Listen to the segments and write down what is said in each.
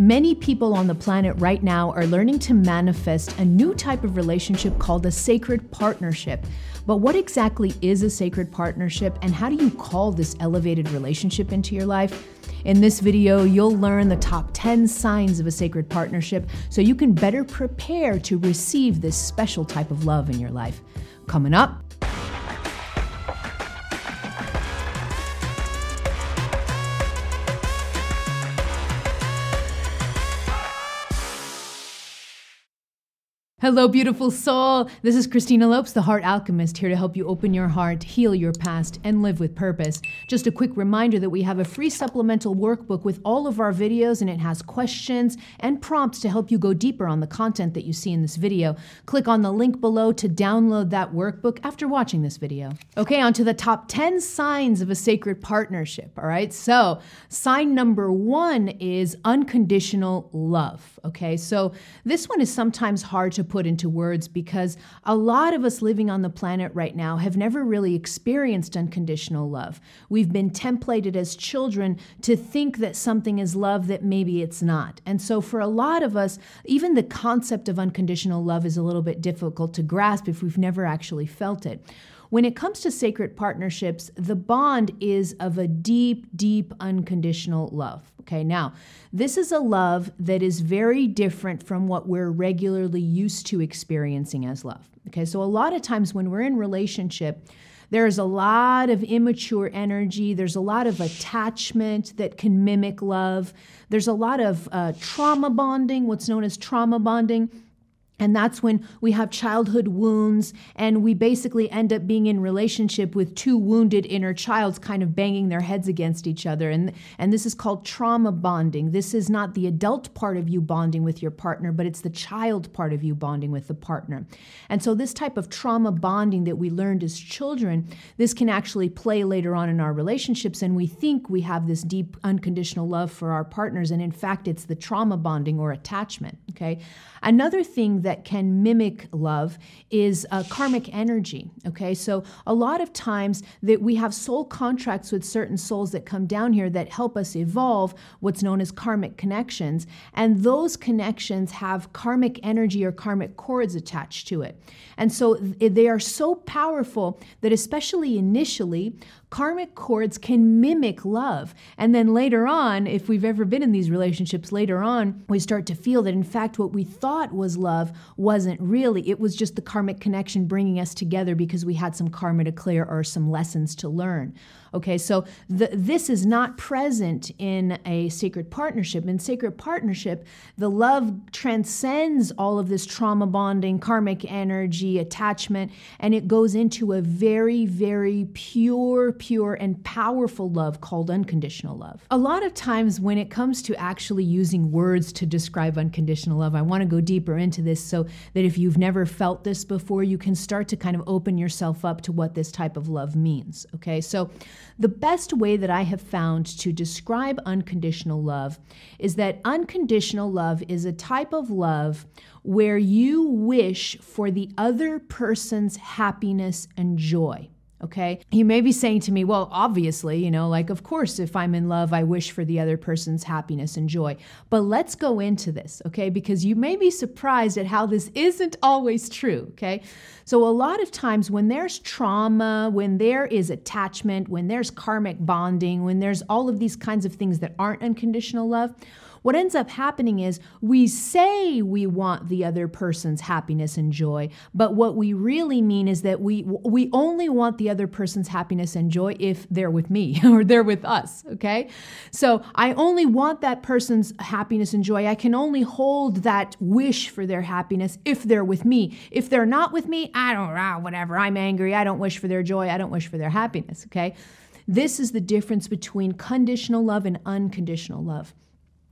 Many people on the planet right now are learning to manifest a new type of relationship called a sacred partnership. But what exactly is a sacred partnership and how do you call this elevated relationship into your life? In this video, you'll learn the top 10 signs of a sacred partnership so you can better prepare to receive this special type of love in your life. Coming up, Hello, beautiful soul. This is Christina Lopes, the Heart Alchemist, here to help you open your heart, heal your past, and live with purpose. Just a quick reminder that we have a free supplemental workbook with all of our videos, and it has questions and prompts to help you go deeper on the content that you see in this video. Click on the link below to download that workbook after watching this video. Okay, on to the top 10 signs of a sacred partnership. All right, so sign number one is unconditional love. Okay, so this one is sometimes hard to put into words because a lot of us living on the planet right now have never really experienced unconditional love. We've been templated as children to think that something is love that maybe it's not. And so for a lot of us, even the concept of unconditional love is a little bit difficult to grasp if we've never actually felt it. When it comes to sacred partnerships, the bond is of a deep, deep, unconditional love. Okay, now, this is a love that is very different from what we're regularly used to experiencing as love. Okay, so a lot of times when we're in relationship, there's a lot of immature energy. There's a lot of attachment that can mimic love. There's a lot of uh, trauma bonding, what's known as trauma bonding and that's when we have childhood wounds and we basically end up being in relationship with two wounded inner childs kind of banging their heads against each other. And and this is called trauma bonding. This is not the adult part of you bonding with your partner but it's the child part of you bonding with the partner. And so this type of trauma bonding that we learned as children this can actually play later on in our relationships. And we think we have this deep unconditional love for our partners. And in fact it's the trauma bonding or attachment okay? Another thing that can mimic love is uh, karmic energy. Okay, so a lot of times that we have soul contracts with certain souls that come down here that help us evolve what's known as karmic connections, and those connections have karmic energy or karmic cords attached to it. And so they are so powerful that, especially initially, karmic cords can mimic love. And then later on, if we've ever been in these relationships, later on, we start to feel that in fact what we thought was love wasn't really. It was just the karmic connection bringing us together because we had some karma to clear or some lessons to learn. Okay, so the, this is not present in a sacred partnership. In sacred partnership, the love transcends all of this trauma bonding, karmic energy, attachment, and it goes into a very, very pure, pure, and powerful love called unconditional love. A lot of times, when it comes to actually using words to describe unconditional love, I want to go deeper into this so that if you've never felt this before, you can start to kind of open yourself up to what this type of love means. Okay, so the best way that I have found to describe unconditional love is that unconditional love is a type of love where you wish for the other person's happiness and joy. Okay. You may be saying to me, well, obviously, you know, like, of course, if I'm in love, I wish for the other person's happiness and joy. But let's go into this, okay? Because you may be surprised at how this isn't always true, okay? So, a lot of times when there's trauma, when there is attachment, when there's karmic bonding, when there's all of these kinds of things that aren't unconditional love, what ends up happening is we say we want the other person's happiness and joy, but what we really mean is that we we only want the other person's happiness and joy if they're with me or they're with us, okay? So I only want that person's happiness and joy. I can only hold that wish for their happiness if they're with me. If they're not with me, I don't know, whatever. I'm angry. I don't wish for their joy. I don't wish for their happiness, okay? This is the difference between conditional love and unconditional love.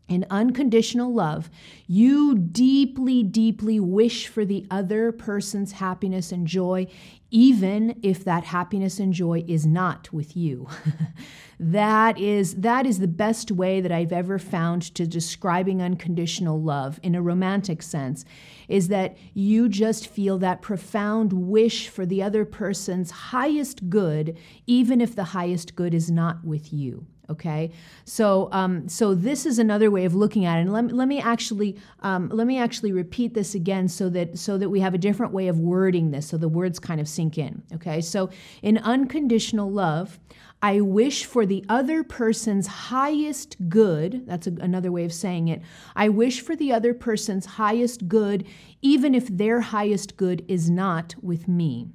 In unconditional love, you deeply, deeply wish for the other person's happiness and joy, even if that happiness and joy is not with you. that is that is the best way that I've ever found to describing unconditional love in a romantic sense is that you just feel that profound wish for the other person's highest good even if the highest good is not with you. Okay so um, so this is another way of looking at it and let, let me actually um, let me actually repeat this again so that so that we have a different way of wording this so the words kind of sink in okay so in unconditional love I wish for the other person's highest good. That's a, another way of saying it. I wish for the other person's highest good, even if their highest good is not with me.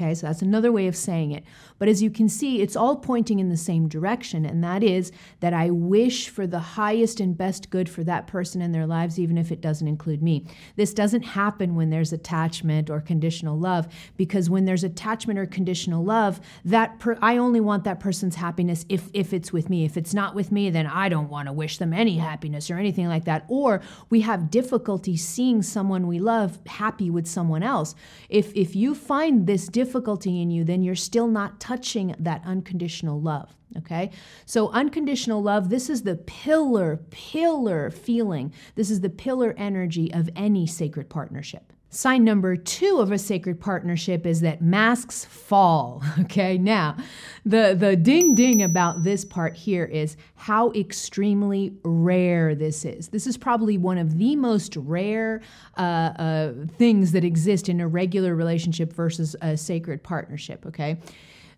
Okay, so that's another way of saying it. But as you can see, it's all pointing in the same direction, and that is that I wish for the highest and best good for that person in their lives, even if it doesn't include me. This doesn't happen when there's attachment or conditional love, because when there's attachment or conditional love, that per- I only want that person's happiness if if it's with me. If it's not with me, then I don't want to wish them any happiness or anything like that. Or we have difficulty seeing someone we love happy with someone else. If if you find this difficult difficulty in you, then you're still not touching that unconditional love. Okay? So, unconditional love, this is the pillar, pillar feeling. This is the pillar energy of any sacred partnership. Sign number two of a sacred partnership is that masks fall. Okay, now the, the ding ding about this part here is how extremely rare this is. This is probably one of the most rare uh, uh, things that exist in a regular relationship versus a sacred partnership. Okay,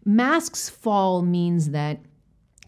masks fall means that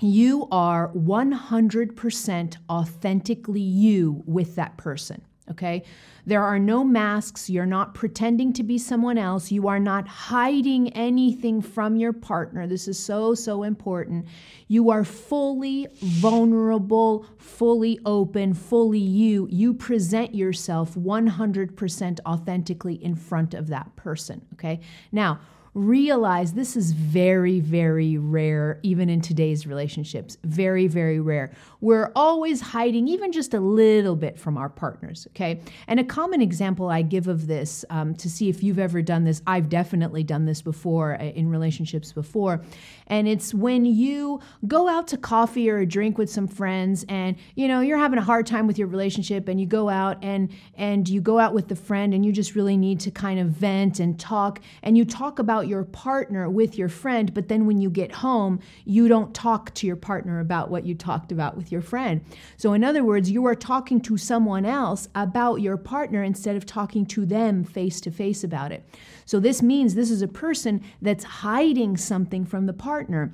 you are 100% authentically you with that person. Okay? There are no masks. You're not pretending to be someone else. You are not hiding anything from your partner. This is so, so important. You are fully vulnerable, fully open, fully you. You present yourself 100% authentically in front of that person. Okay? Now, realize this is very, very rare, even in today's relationships. Very, very rare. We're always hiding even just a little bit from our partners, okay? And a common example I give of this um, to see if you've ever done this, I've definitely done this before uh, in relationships before. And it's when you go out to coffee or a drink with some friends and, you know, you're having a hard time with your relationship and you go out and, and you go out with the friend and you just really need to kind of vent and talk and you talk about about your partner with your friend, but then when you get home, you don't talk to your partner about what you talked about with your friend. So, in other words, you are talking to someone else about your partner instead of talking to them face to face about it. So, this means this is a person that's hiding something from the partner.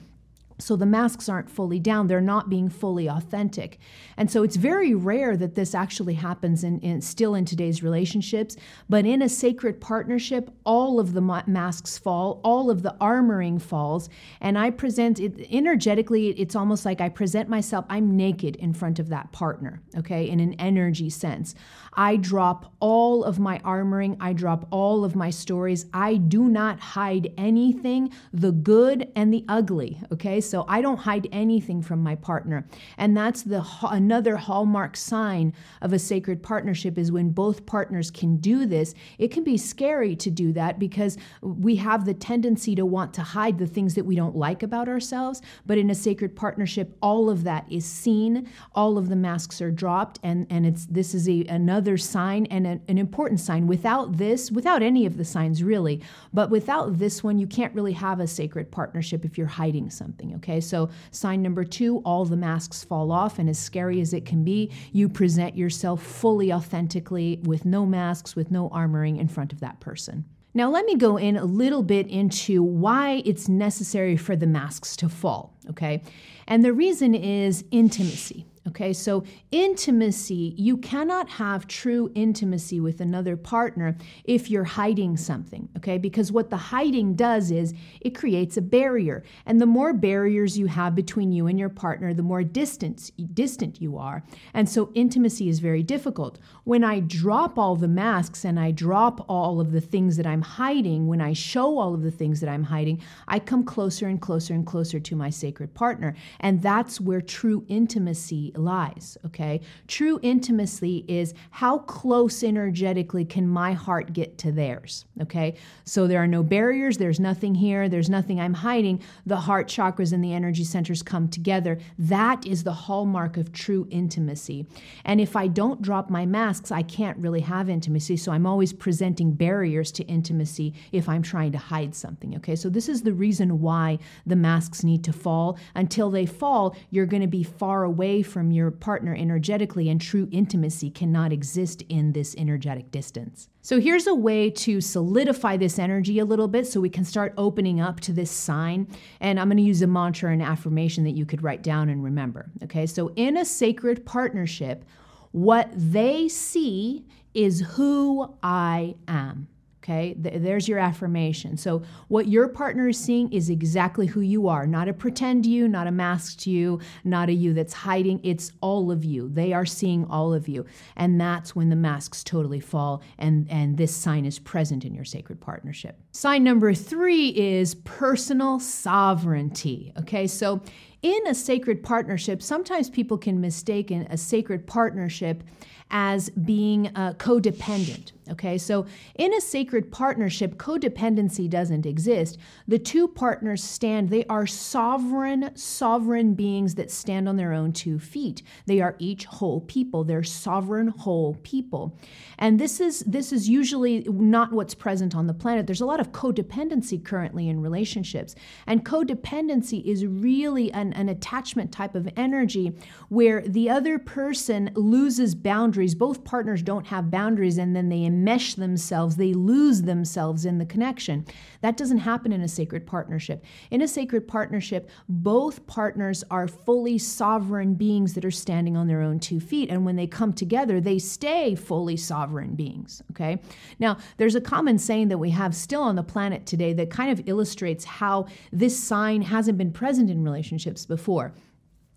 So the masks aren't fully down, they're not being fully authentic. And so it's very rare that this actually happens in, in, still in today's relationships. But in a sacred partnership, all of the masks fall, all of the armoring falls. And I present it energetically, it's almost like I present myself, I'm naked in front of that partner, okay, in an energy sense. I drop all of my armoring, I drop all of my stories. I do not hide anything, the good and the ugly, okay? So I don't hide anything from my partner. And that's the another hallmark sign of a sacred partnership is when both partners can do this. It can be scary to do that because we have the tendency to want to hide the things that we don't like about ourselves, but in a sacred partnership all of that is seen, all of the masks are dropped and and it's this is a another sign and a, an important sign. Without this, without any of the signs really, but without this one you can't really have a sacred partnership if you're hiding something. Okay, so sign number two, all the masks fall off, and as scary as it can be, you present yourself fully authentically with no masks, with no armoring in front of that person. Now, let me go in a little bit into why it's necessary for the masks to fall, okay? And the reason is intimacy. Okay, so intimacy, you cannot have true intimacy with another partner if you're hiding something, okay? Because what the hiding does is it creates a barrier. And the more barriers you have between you and your partner, the more distant, distant you are. And so intimacy is very difficult. When I drop all the masks and I drop all of the things that I'm hiding, when I show all of the things that I'm hiding, I come closer and closer and closer to my sacred partner. And that's where true intimacy lies, okay? True intimacy is how close energetically can my heart get to theirs, okay? So there are no barriers, there's nothing here, there's nothing I'm hiding. The heart chakras and the energy centers come together. That is the hallmark of true intimacy. And if I don't drop my masks, I can't really have intimacy. So I'm always presenting barriers to intimacy if I'm trying to hide something, okay? So this is the reason why the masks need to fall. Until they fall, you're going to be far away from your partner energetically, and true intimacy cannot exist in this energetic distance. So, here's a way to solidify this energy a little bit so we can start opening up to this sign. And I'm going to use a mantra and affirmation that you could write down and remember. Okay, so in a sacred partnership, what they see is who I am. Okay, Th- there's your affirmation. So, what your partner is seeing is exactly who you are, not a pretend you, not a masked you, not a you that's hiding. It's all of you. They are seeing all of you. And that's when the masks totally fall and, and this sign is present in your sacred partnership. Sign number three is personal sovereignty. Okay, so in a sacred partnership, sometimes people can mistake a sacred partnership as being uh, codependent. Okay, so in a sacred partnership, codependency doesn't exist. The two partners stand, they are sovereign, sovereign beings that stand on their own two feet. They are each whole people. They're sovereign whole people. And this is this is usually not what's present on the planet. There's a lot of codependency currently in relationships. And codependency is really an, an attachment type of energy where the other person loses boundaries. Both partners don't have boundaries and then they enmesh themselves, they lose themselves in the connection. That doesn't happen in a sacred partnership. In a sacred partnership, both partners are fully sovereign beings that are standing on their own two feet. And when they come together, they stay fully sovereign beings. Okay. Now, there's a common saying that we have still on the planet today that kind of illustrates how this sign hasn't been present in relationships before.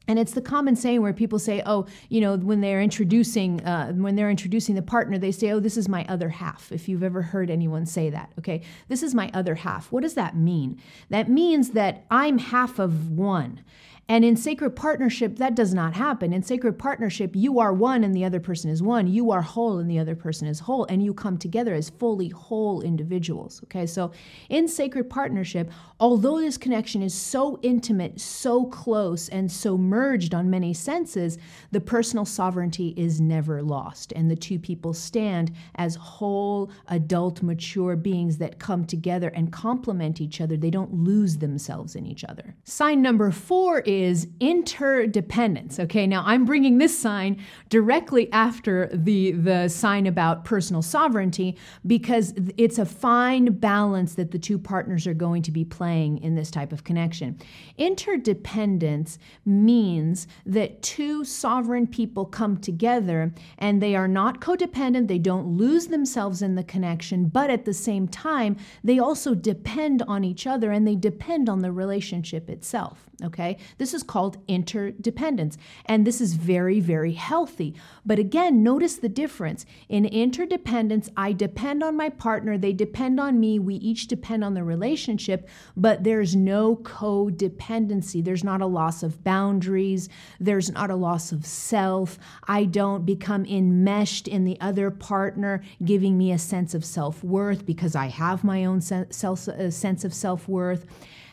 And it's the common saying where people say, "Oh, you know, when they're introducing uh, when they're introducing the partner, they say, "Oh, this is my other half." If you've ever heard anyone say that, okay, this is my other half. What does that mean? That means that I'm half of one, and in sacred partnership, that does not happen. In sacred partnership, you are one and the other person is one. You are whole and the other person is whole, and you come together as fully whole individuals. Okay, so in sacred partnership, although this connection is so intimate, so close, and so merged on many senses, the personal sovereignty is never lost. And the two people stand as whole, adult, mature beings that come together and complement each other. They don't lose themselves in each other. Sign number four is is interdependence. Okay, now I'm bringing this sign directly after the, the sign about personal sovereignty because it's a fine balance that the two partners are going to be playing in this type of connection. Interdependence means that two sovereign people come together and they are not codependent, they don't lose themselves in the connection, but at the same time, they also depend on each other and they depend on the relationship itself. Okay, this is called interdependence, and this is very, very healthy. But again, notice the difference. In interdependence, I depend on my partner, they depend on me, we each depend on the relationship, but there's no codependency. There's not a loss of boundaries, there's not a loss of self. I don't become enmeshed in the other partner, giving me a sense of self worth because I have my own uh, sense of self worth.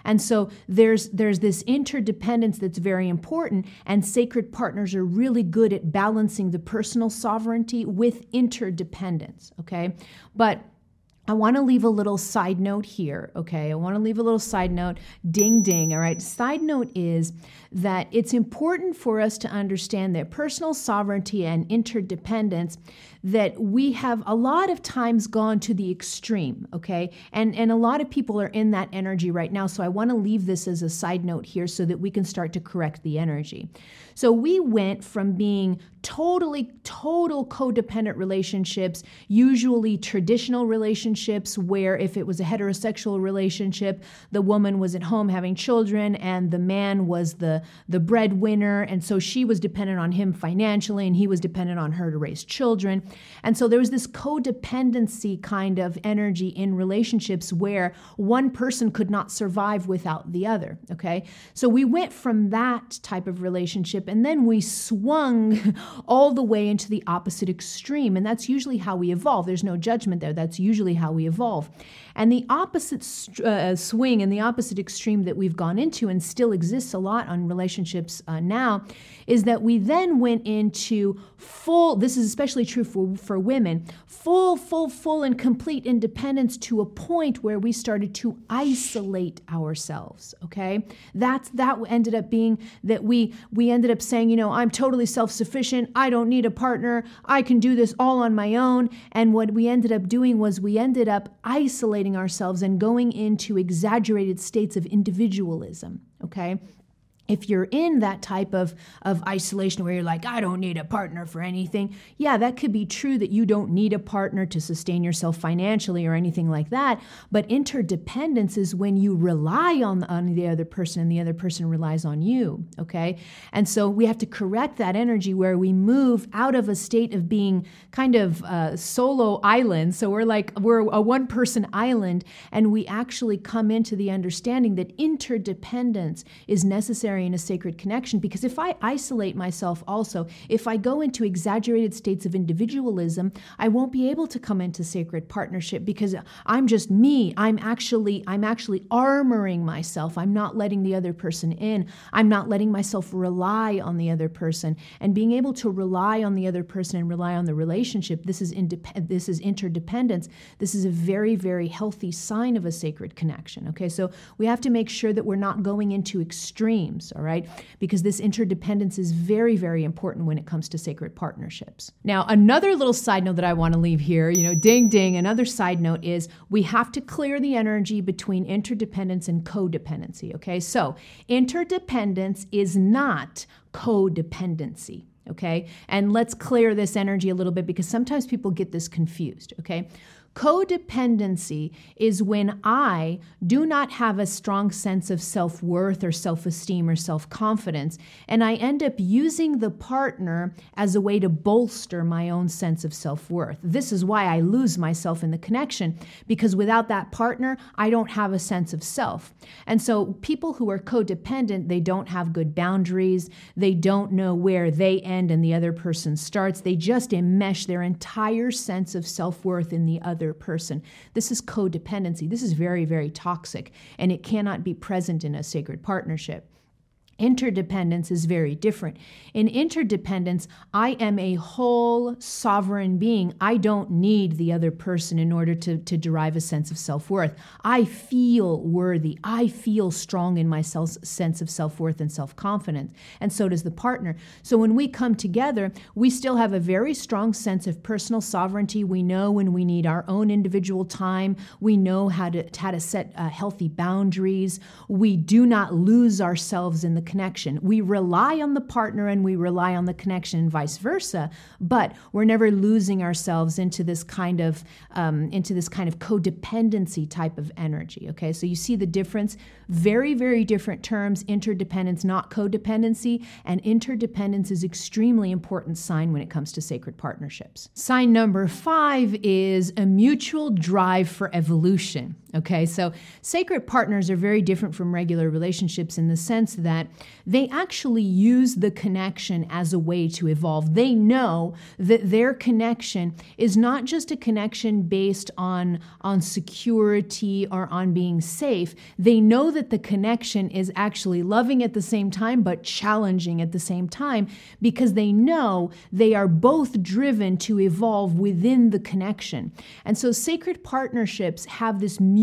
And so there's there's this interdependence that's very important and sacred partners are really good at balancing the personal sovereignty with interdependence, okay? But I want to leave a little side note here, okay? I want to leave a little side note. Ding, ding, all right? Side note is that it's important for us to understand that personal sovereignty and interdependence, that we have a lot of times gone to the extreme, okay? And, and a lot of people are in that energy right now. So I want to leave this as a side note here so that we can start to correct the energy. So we went from being totally, total codependent relationships, usually traditional relationships where if it was a heterosexual relationship, the woman was at home having children and the man was the, the breadwinner. And so she was dependent on him financially and he was dependent on her to raise children. And so there was this codependency kind of energy in relationships where one person could not survive without the other. Okay. So we went from that type of relationship and then we swung all the way into the opposite extreme. And that's usually how we evolve. There's no judgment there. That's usually how we evolve. And the opposite uh, swing and the opposite extreme that we've gone into and still exists a lot on relationships uh, now is that we then went into full, this is especially true for, for women, full, full, full and complete independence to a point where we started to isolate ourselves. Okay. That's, that ended up being that we, we ended up saying, you know, I'm totally self sufficient. I don't need a partner. I can do this all on my own. And what we ended up doing was we ended up isolating ourselves and going into exaggerated states of individualism. Okay if you're in that type of, of isolation where you're like, I don't need a partner for anything, yeah, that could be true that you don't need a partner to sustain yourself financially or anything like that. But interdependence is when you rely on, on the other person and the other person relies on you, okay? And so we have to correct that energy where we move out of a state of being kind of uh, solo island. So we're like, we're a one person island, and we actually come into the understanding that interdependence is necessary in a sacred connection because if I isolate myself also, if I go into exaggerated states of individualism, I won't be able to come into sacred partnership because I'm just me. I'm actually I'm actually armoring myself. I'm not letting the other person in. I'm not letting myself rely on the other person. And being able to rely on the other person and rely on the relationship, this is this is interdependence. This is a very very healthy sign of a sacred connection. Okay? So we have to make sure that we're not going into extremes all right? Because this interdependence is very, very important when it comes to sacred partnerships. Now, another little side note that I want to leave here, you know, ding, ding, another side note is we have to clear the energy between interdependence and codependency, okay? So, interdependence is not codependency okay? And let's clear this energy a little bit because sometimes people get this confused, okay? Codependency is when I do not have a strong sense of self worth or self esteem or self confidence, and I end up using the partner as a way to bolster my own sense of self worth. This is why I lose myself in the connection, because without that partner, I don't have a sense of self. And so people who are codependent, they don't have good boundaries, they don't know where they end and the other person starts, they just enmesh their entire sense of self worth in the other other person. This is codependency. This is very, very toxic, and it cannot be present in a sacred partnership. Interdependence is very different. In interdependence, I am a whole sovereign being. I don't need the other person in order to, to derive a sense of self worth. I feel worthy. I feel strong in my self, sense of self worth and self confidence. And so does the partner. So when we come together, we still have a very strong sense of personal sovereignty. We know when we need our own individual time. We know how to, how to set uh, healthy boundaries. We do not lose ourselves in the connection. We rely on the partner and we rely on the connection and vice versa, but we're never losing ourselves into this kind of um, into this kind of codependency type of energy. Okay, so you see the difference. Very, very different terms. Interdependence, not codependency, and interdependence is extremely important sign when it comes to sacred partnerships. Sign number five is a mutual drive for evolution. Okay, so sacred partners are very different from regular relationships in the sense that they actually use the connection as a way to evolve. They know that their connection is not just a connection based on, on security or on being safe. They know that the connection is actually loving at the same time, but challenging at the same time because they know they are both driven to evolve within the connection. And so sacred partnerships have this mutual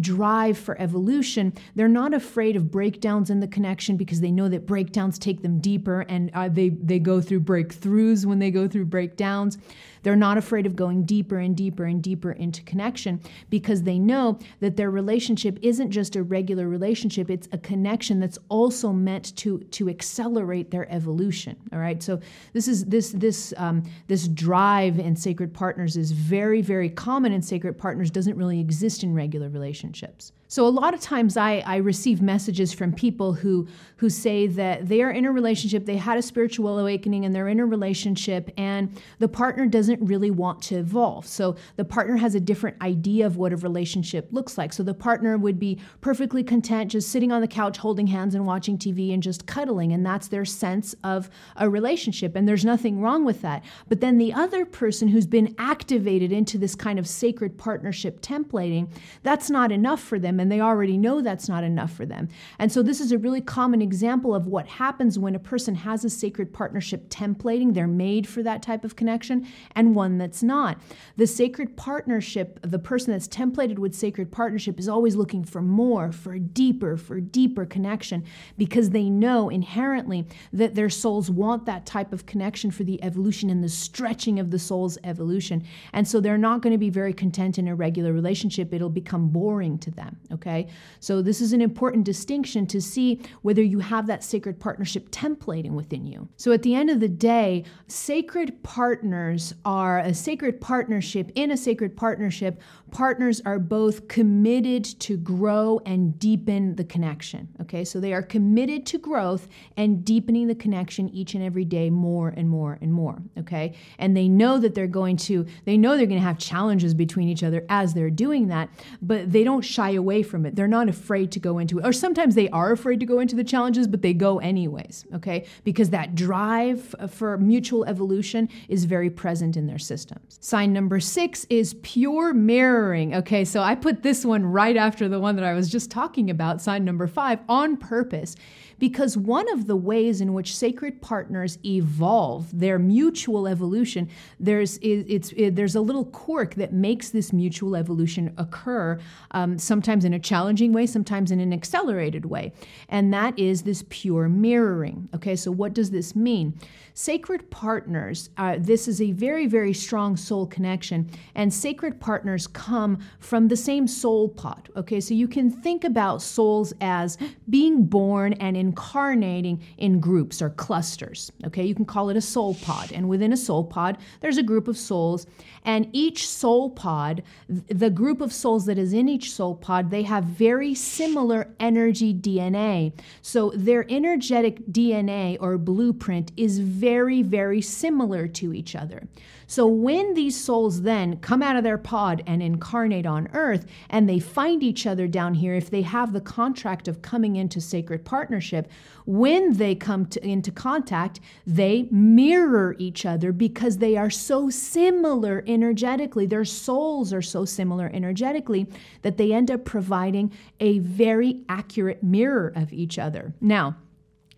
drive for evolution, they're not afraid of breakdowns in the connection because they know that breakdowns take them deeper and uh, they, they go through breakthroughs when they go through breakdowns. They're not afraid of going deeper and deeper and deeper into connection because they know that their relationship isn't just a regular relationship, it's a connection that's also meant to, to accelerate their evolution. All right. So this is this this um, this drive in sacred partners is very, very common in sacred partners, doesn't really exist in regular relationships. So a lot of times I, I receive messages from people who who say that they are in a relationship, they had a spiritual awakening and they're in a relationship and the partner doesn't really want to evolve. So the partner has a different idea of what a relationship looks like. So the partner would be perfectly content just sitting on the couch holding hands and watching TV and just cuddling and that's their sense of a relationship and there's nothing wrong with that. But then the other person who's been activated into this kind of sacred partnership templating, that's not enough for them and they already know that's not enough for them. And so, this is a really common example of what happens when a person has a sacred partnership templating. They're made for that type of connection, and one that's not. The sacred partnership, the person that's templated with sacred partnership, is always looking for more, for deeper, for deeper connection, because they know inherently that their souls want that type of connection for the evolution and the stretching of the soul's evolution. And so, they're not going to be very content in a regular relationship. It'll become boring to them. Okay, so this is an important distinction to see whether you have that sacred partnership templating within you. So at the end of the day, sacred partners are a sacred partnership. In a sacred partnership, partners are both committed to grow and deepen the connection. Okay, so they are committed to growth and deepening the connection each and every day more and more and more. Okay, and they know that they're going to, they know they're going to have challenges between each other as they're doing that, but they don't shy away away from it. They're not afraid to go into it. Or sometimes they are afraid to go into the challenges, but they go anyways, okay? Because that drive for mutual evolution is very present in their systems. Sign number six is pure mirroring. Okay, so I put this one right after the one that I was just talking about, sign number five, on purpose because one of the ways in which sacred partners evolve their mutual evolution there's it's it, there's a little quirk that makes this mutual evolution occur um, sometimes in a challenging way sometimes in an accelerated way. And that is this pure mirroring. Okay so what does this mean sacred partners uh, this is a very very strong soul connection and sacred partners come from the same soul pod okay so you can think about souls as being born and incarnating in groups or clusters. Okay, you can call it a soul pod. And within a soul pod, there's a group of souls. And each soul pod, the group of souls that is in each soul pod, they have very similar energy DNA. So their energetic DNA or blueprint is very, very very similar to each other. So when these souls then come out of their pod and incarnate on earth and they find each other down here, if they have the contract of coming into sacred partnership, when they come to, into contact, they mirror each other because they are so similar energetically. Their souls are so similar energetically that they end up providing a very accurate mirror of each other. Now,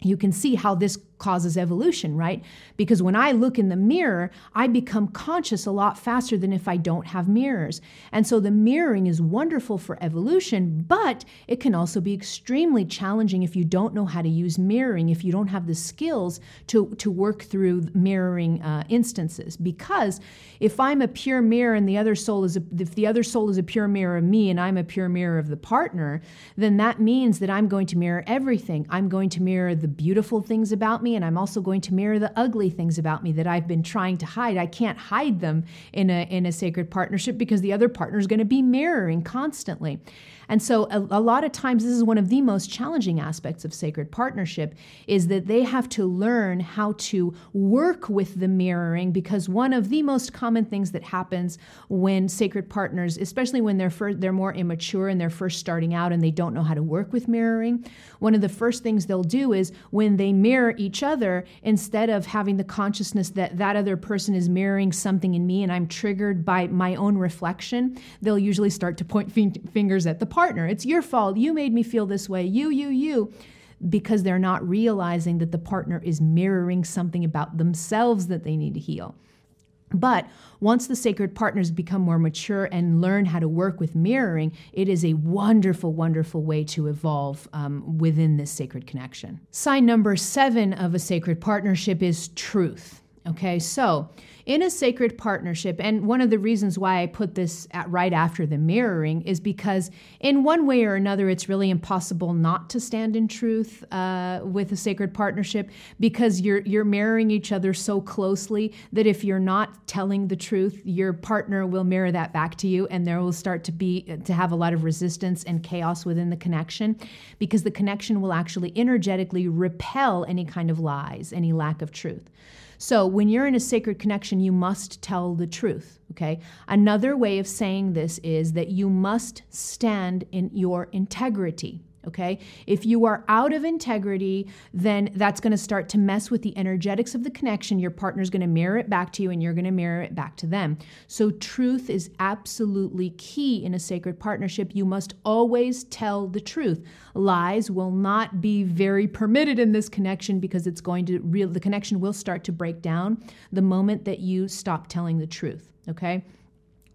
you can see how this causes evolution, right? Because when I look in the mirror, I become conscious a lot faster than if I don't have mirrors. And so the mirroring is wonderful for evolution, but it can also be extremely challenging if you don't know how to use mirroring, if you don't have the skills to, to work through mirroring uh, instances. Because if I'm a pure mirror and the other soul is a, if the other soul is a pure mirror of me and I'm a pure mirror of the partner, then that means that I'm going to mirror everything. I'm going to mirror the beautiful things about me me and I'm also going to mirror the ugly things about me that I've been trying to hide. I can't hide them in a in a sacred partnership because the other partner is going to be mirroring constantly. And so a, a, lot of times this is one of the most challenging aspects of sacred partnership is that they have to learn how to work with the mirroring because one of the most common things that happens when sacred partners, especially when they're first, they're more immature and they're first starting out and they don't know how to work with mirroring, one of the first things they'll do is when they mirror each other instead of having the consciousness that that other person is mirroring something in me and I'm triggered by my own reflection, they'll usually start to point fingers at the partner. It's your fault. You made me feel this way. You, you, you. Because they're not realizing that the partner is mirroring something about themselves that they need to heal. But once the sacred partners become more mature and learn how to work with mirroring, it is a wonderful, wonderful way to evolve um, within this sacred connection. Sign number seven of a sacred partnership is truth. Okay, so in a sacred partnership, and one of the reasons why I put this right after the mirroring is because, in one way or another, it's really impossible not to stand in truth uh, with a sacred partnership because you're you're mirroring each other so closely that if you're not telling the truth, your partner will mirror that back to you, and there will start to be to have a lot of resistance and chaos within the connection because the connection will actually energetically repel any kind of lies, any lack of truth. So when you're in a sacred connection, you must tell the truth. Okay. Another way of saying this is that you must stand in your integrity. Okay. If you are out of integrity, then that's going to start to mess with the energetics of the connection. Your partner's going to mirror it back to you and you're going to mirror it back to them. So, truth is absolutely key in a sacred partnership. You must always tell the truth. Lies will not be very permitted in this connection because it's going to real the connection will start to break down the moment that you stop telling the truth. Okay.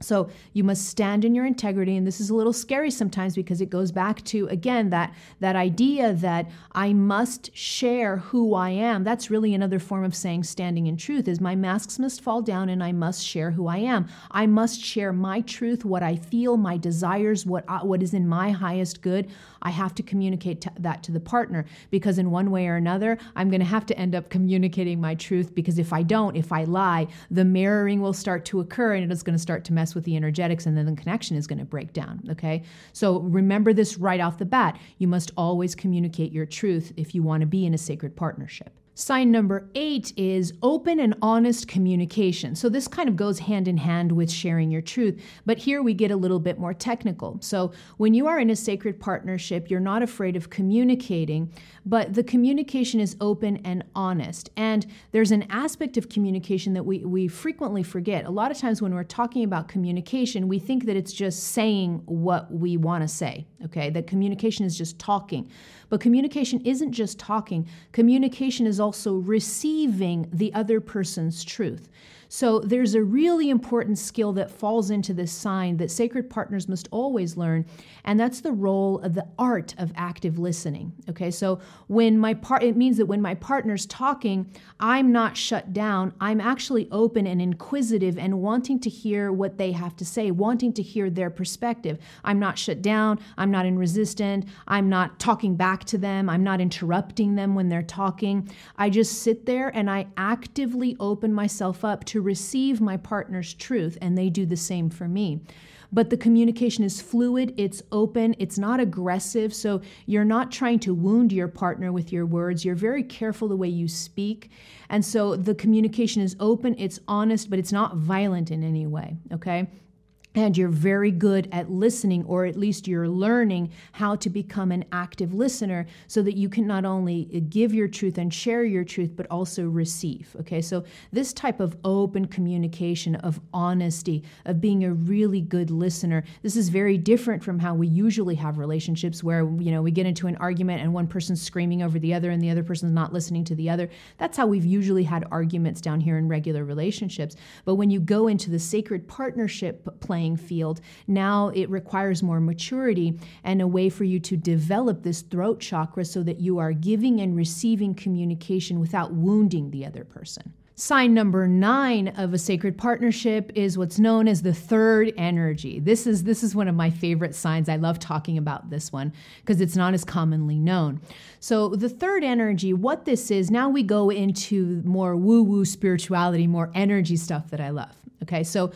So you must stand in your integrity, and this is a little scary sometimes because it goes back to again that that idea that I must share who I am. That's really another form of saying standing in truth. Is my masks must fall down, and I must share who I am. I must share my truth, what I feel, my desires, what I, what is in my highest good. I have to communicate to that to the partner because in one way or another, I'm going to have to end up communicating my truth because if I don't, if I lie, the mirroring will start to occur and it is going to start to mess with the energetics and then the connection is going to break down. Okay. So remember this right off the bat. You must always communicate your truth if you want to be in a sacred partnership. Sign number eight is open and honest communication. So, this kind of goes hand in hand with sharing your truth, but here we get a little bit more technical. So, when you are in a sacred partnership, you're not afraid of communicating, but the communication is open and honest. And there's an aspect of communication that we, we frequently forget. A lot of times when we're talking about communication, we think that it's just saying what we want to say, okay? That communication is just talking. But communication isn't just talking, communication is also receiving the other person's truth. So there's a really important skill that falls into this sign that sacred partners must always learn, and that's the role of the art of active listening. Okay, so when my part, it means that when my partner's talking, I'm not shut down. I'm actually open and inquisitive and wanting to hear what they have to say, wanting to hear their perspective. I'm not shut down. I'm not in resistant. I'm not talking back to them. I'm not interrupting them when they're talking. I just sit there and I actively open myself up to receive my partner's truth, and they do the same for me. But the communication is fluid, it's open, it's not aggressive. So you're not trying to wound your partner with your words. You're very careful the way you speak. And so the communication is open, it's honest, but it's not violent in any way. Okay and you're very good at listening, or at least you're learning how to become an active listener so that you can not only uh, give your truth and share your truth, but also receive. Okay, so this type of open communication, of honesty, of being a really good listener, this is very different from how we usually have relationships where, you know, we get into an argument and one person's screaming over the other and the other person's not listening to the other. That's how we've usually had arguments down here in regular relationships. But when you go into the sacred partnership playing, playing field. Now it requires more maturity and a way for you to develop this throat chakra so that you are giving and receiving communication without wounding the other person. Sign number nine of a sacred partnership is what's known as the third energy. This is this is one of my favorite signs. I love talking about this one because it's not as commonly known. So the third energy, what this is, now we go into more woo-woo spirituality, more energy stuff that I love. Okay, so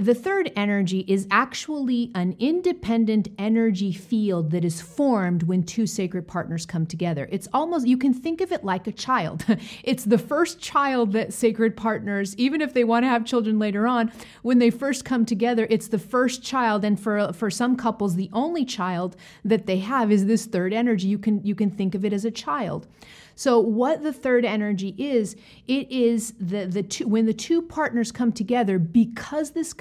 the third energy is actually an independent energy field that is formed when two sacred partners come together. It's almost, you can think of it like a child. it's the first child that sacred partners, even if they want to have children later on, when they first come together, it's the first child. And for, for some couples, the only child that they have is this third energy. You can, you can think of it as a child. So what the third energy is, it is the the two when the two partners come together because this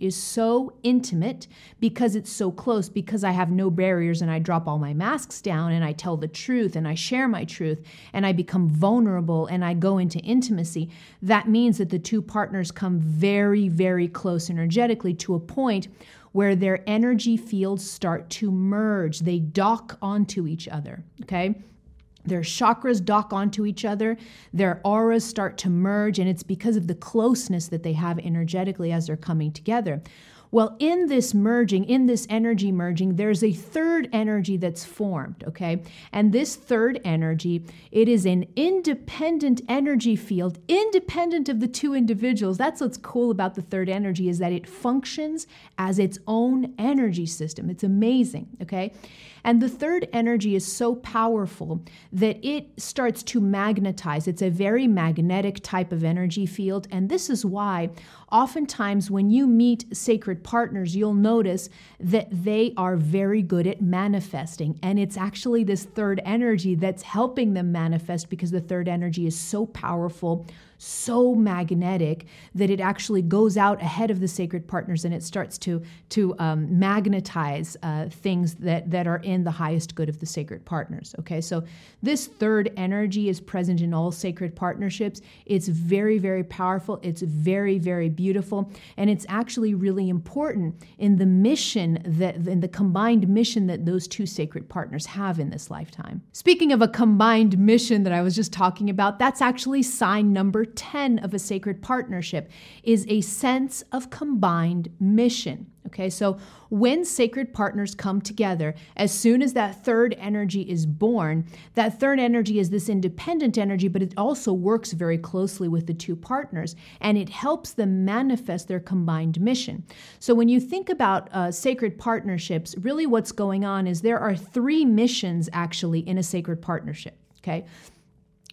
is so intimate, because it's so close, because I have no barriers and I drop all my masks down and I tell the truth and I share my truth and I become vulnerable and I go into intimacy, that means that the two partners come very very close energetically to a point where their energy fields start to merge. They dock onto each other, okay? Their chakras dock onto each other, their auras start to merge, and it's because of the closeness that they have energetically as they're coming together. Well, in this merging, in this energy merging, there's a third energy that's formed, okay? And this third energy, it is an independent energy field, independent of the two individuals. That's what's cool about the third energy is that it functions as its own energy system. It's amazing, okay? And the third energy is so powerful that it starts to magnetize. It's a very magnetic type of energy field. And this is why, oftentimes, when you meet sacred partners, you'll notice that they are very good at manifesting. And it's actually this third energy that's helping them manifest because the third energy is so powerful so magnetic that it actually goes out ahead of the sacred partners and it starts to to um, magnetize uh, things that that are in the highest good of the sacred partners. Okay, so this third energy is present in all sacred partnerships. It's very very powerful. It's very very beautiful, and it's actually really important in the mission that in the combined mission that those two sacred partners have in this lifetime. Speaking of a combined mission that I was just talking about, that's actually sign number 10 of a sacred partnership is a sense of combined mission. Okay, so when sacred partners come together, as soon as that third energy is born, that third energy is this independent energy, but it also works very closely with the two partners and it helps them manifest their combined mission. So when you think about uh, sacred partnerships, really what's going on is there are three missions actually in a sacred partnership. Okay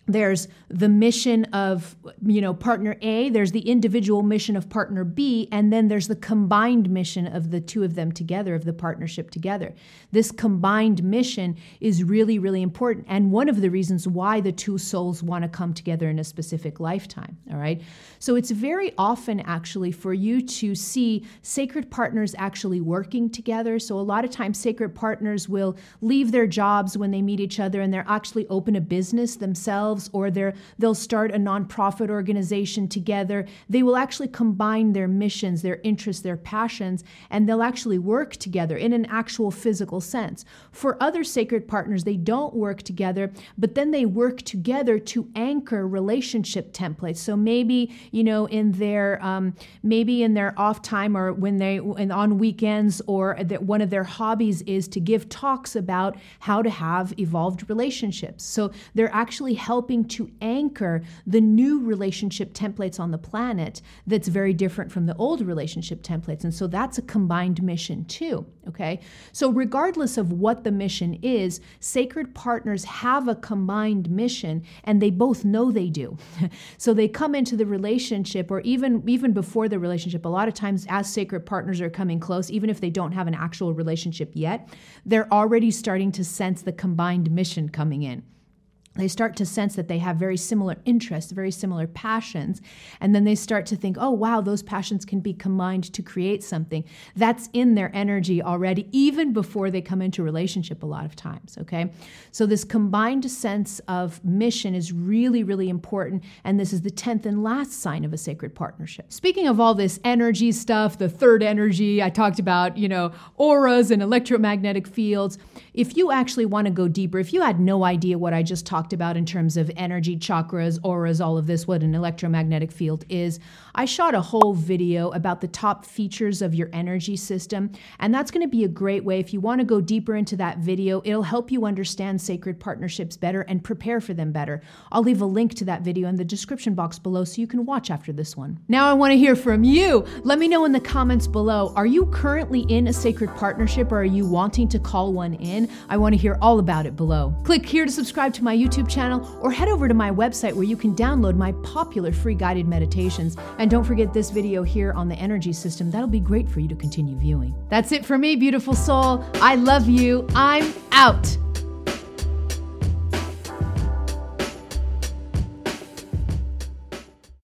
there's the mission of you know partner A, there's the individual mission of partner B, and then there's the combined mission of the two of them together, of the partnership together. This combined mission is really, really important, and one of the reasons why the two souls want to come together in a specific lifetime. All right. So it's very often actually for you to see sacred partners actually working together. So a lot of times, sacred partners will leave their jobs when they meet each other and they're actually open a business themselves or they they'll start a nonprofit organization together. They will actually combine their missions, their interests, their passions, and they'll actually work together in an actual physical sense. For other sacred partners, they don't work together, but then they work together to anchor relationship templates. So maybe, you know, in their um, maybe in their off time or when they and on weekends or that one of their hobbies is to give talks about how to have evolved relationships. So they're actually helping to anchor the new relationship templates on the planet that's very different from the old relationship templates. And so that's a combined mission too. Okay. So, regardless of what the mission is, sacred partners have a combined mission and they both know they do. so, they come into the relationship or even, even before the relationship, a lot of times as sacred partners are coming close, even if they don't have an actual relationship yet, they're already starting to sense the combined mission coming in they start to sense that they have very similar interests, very similar passions, and then they start to think, oh, wow, those passions can be combined to create something. That's in their energy already, even before they come into relationship, a lot of times, okay? So, this combined sense of mission is really, really important, and this is the 10th and last sign of a sacred partnership. Speaking of all this energy stuff, the third energy, I talked about, you know, auras and electromagnetic fields. If you actually want to go deeper, if you had no idea what I just talked about in terms of energy, chakras, auras, all of this, what an electromagnetic field is. I shot a whole video about the top features of your energy system, and that's going to be a great way if you want to go deeper into that video. It'll help you understand sacred partnerships better and prepare for them better. I'll leave a link to that video in the description box below so you can watch after this one. Now I want to hear from you. Let me know in the comments below. Are you currently in a sacred partnership or are you wanting to call one in? I want to hear all about it below. Click here to subscribe to my YouTube channel or head over to my website where you can download my popular free guided meditations. And don't forget this video here on the energy system. That'll be great for you to continue viewing. That's it for me, beautiful soul. I love you. I'm out.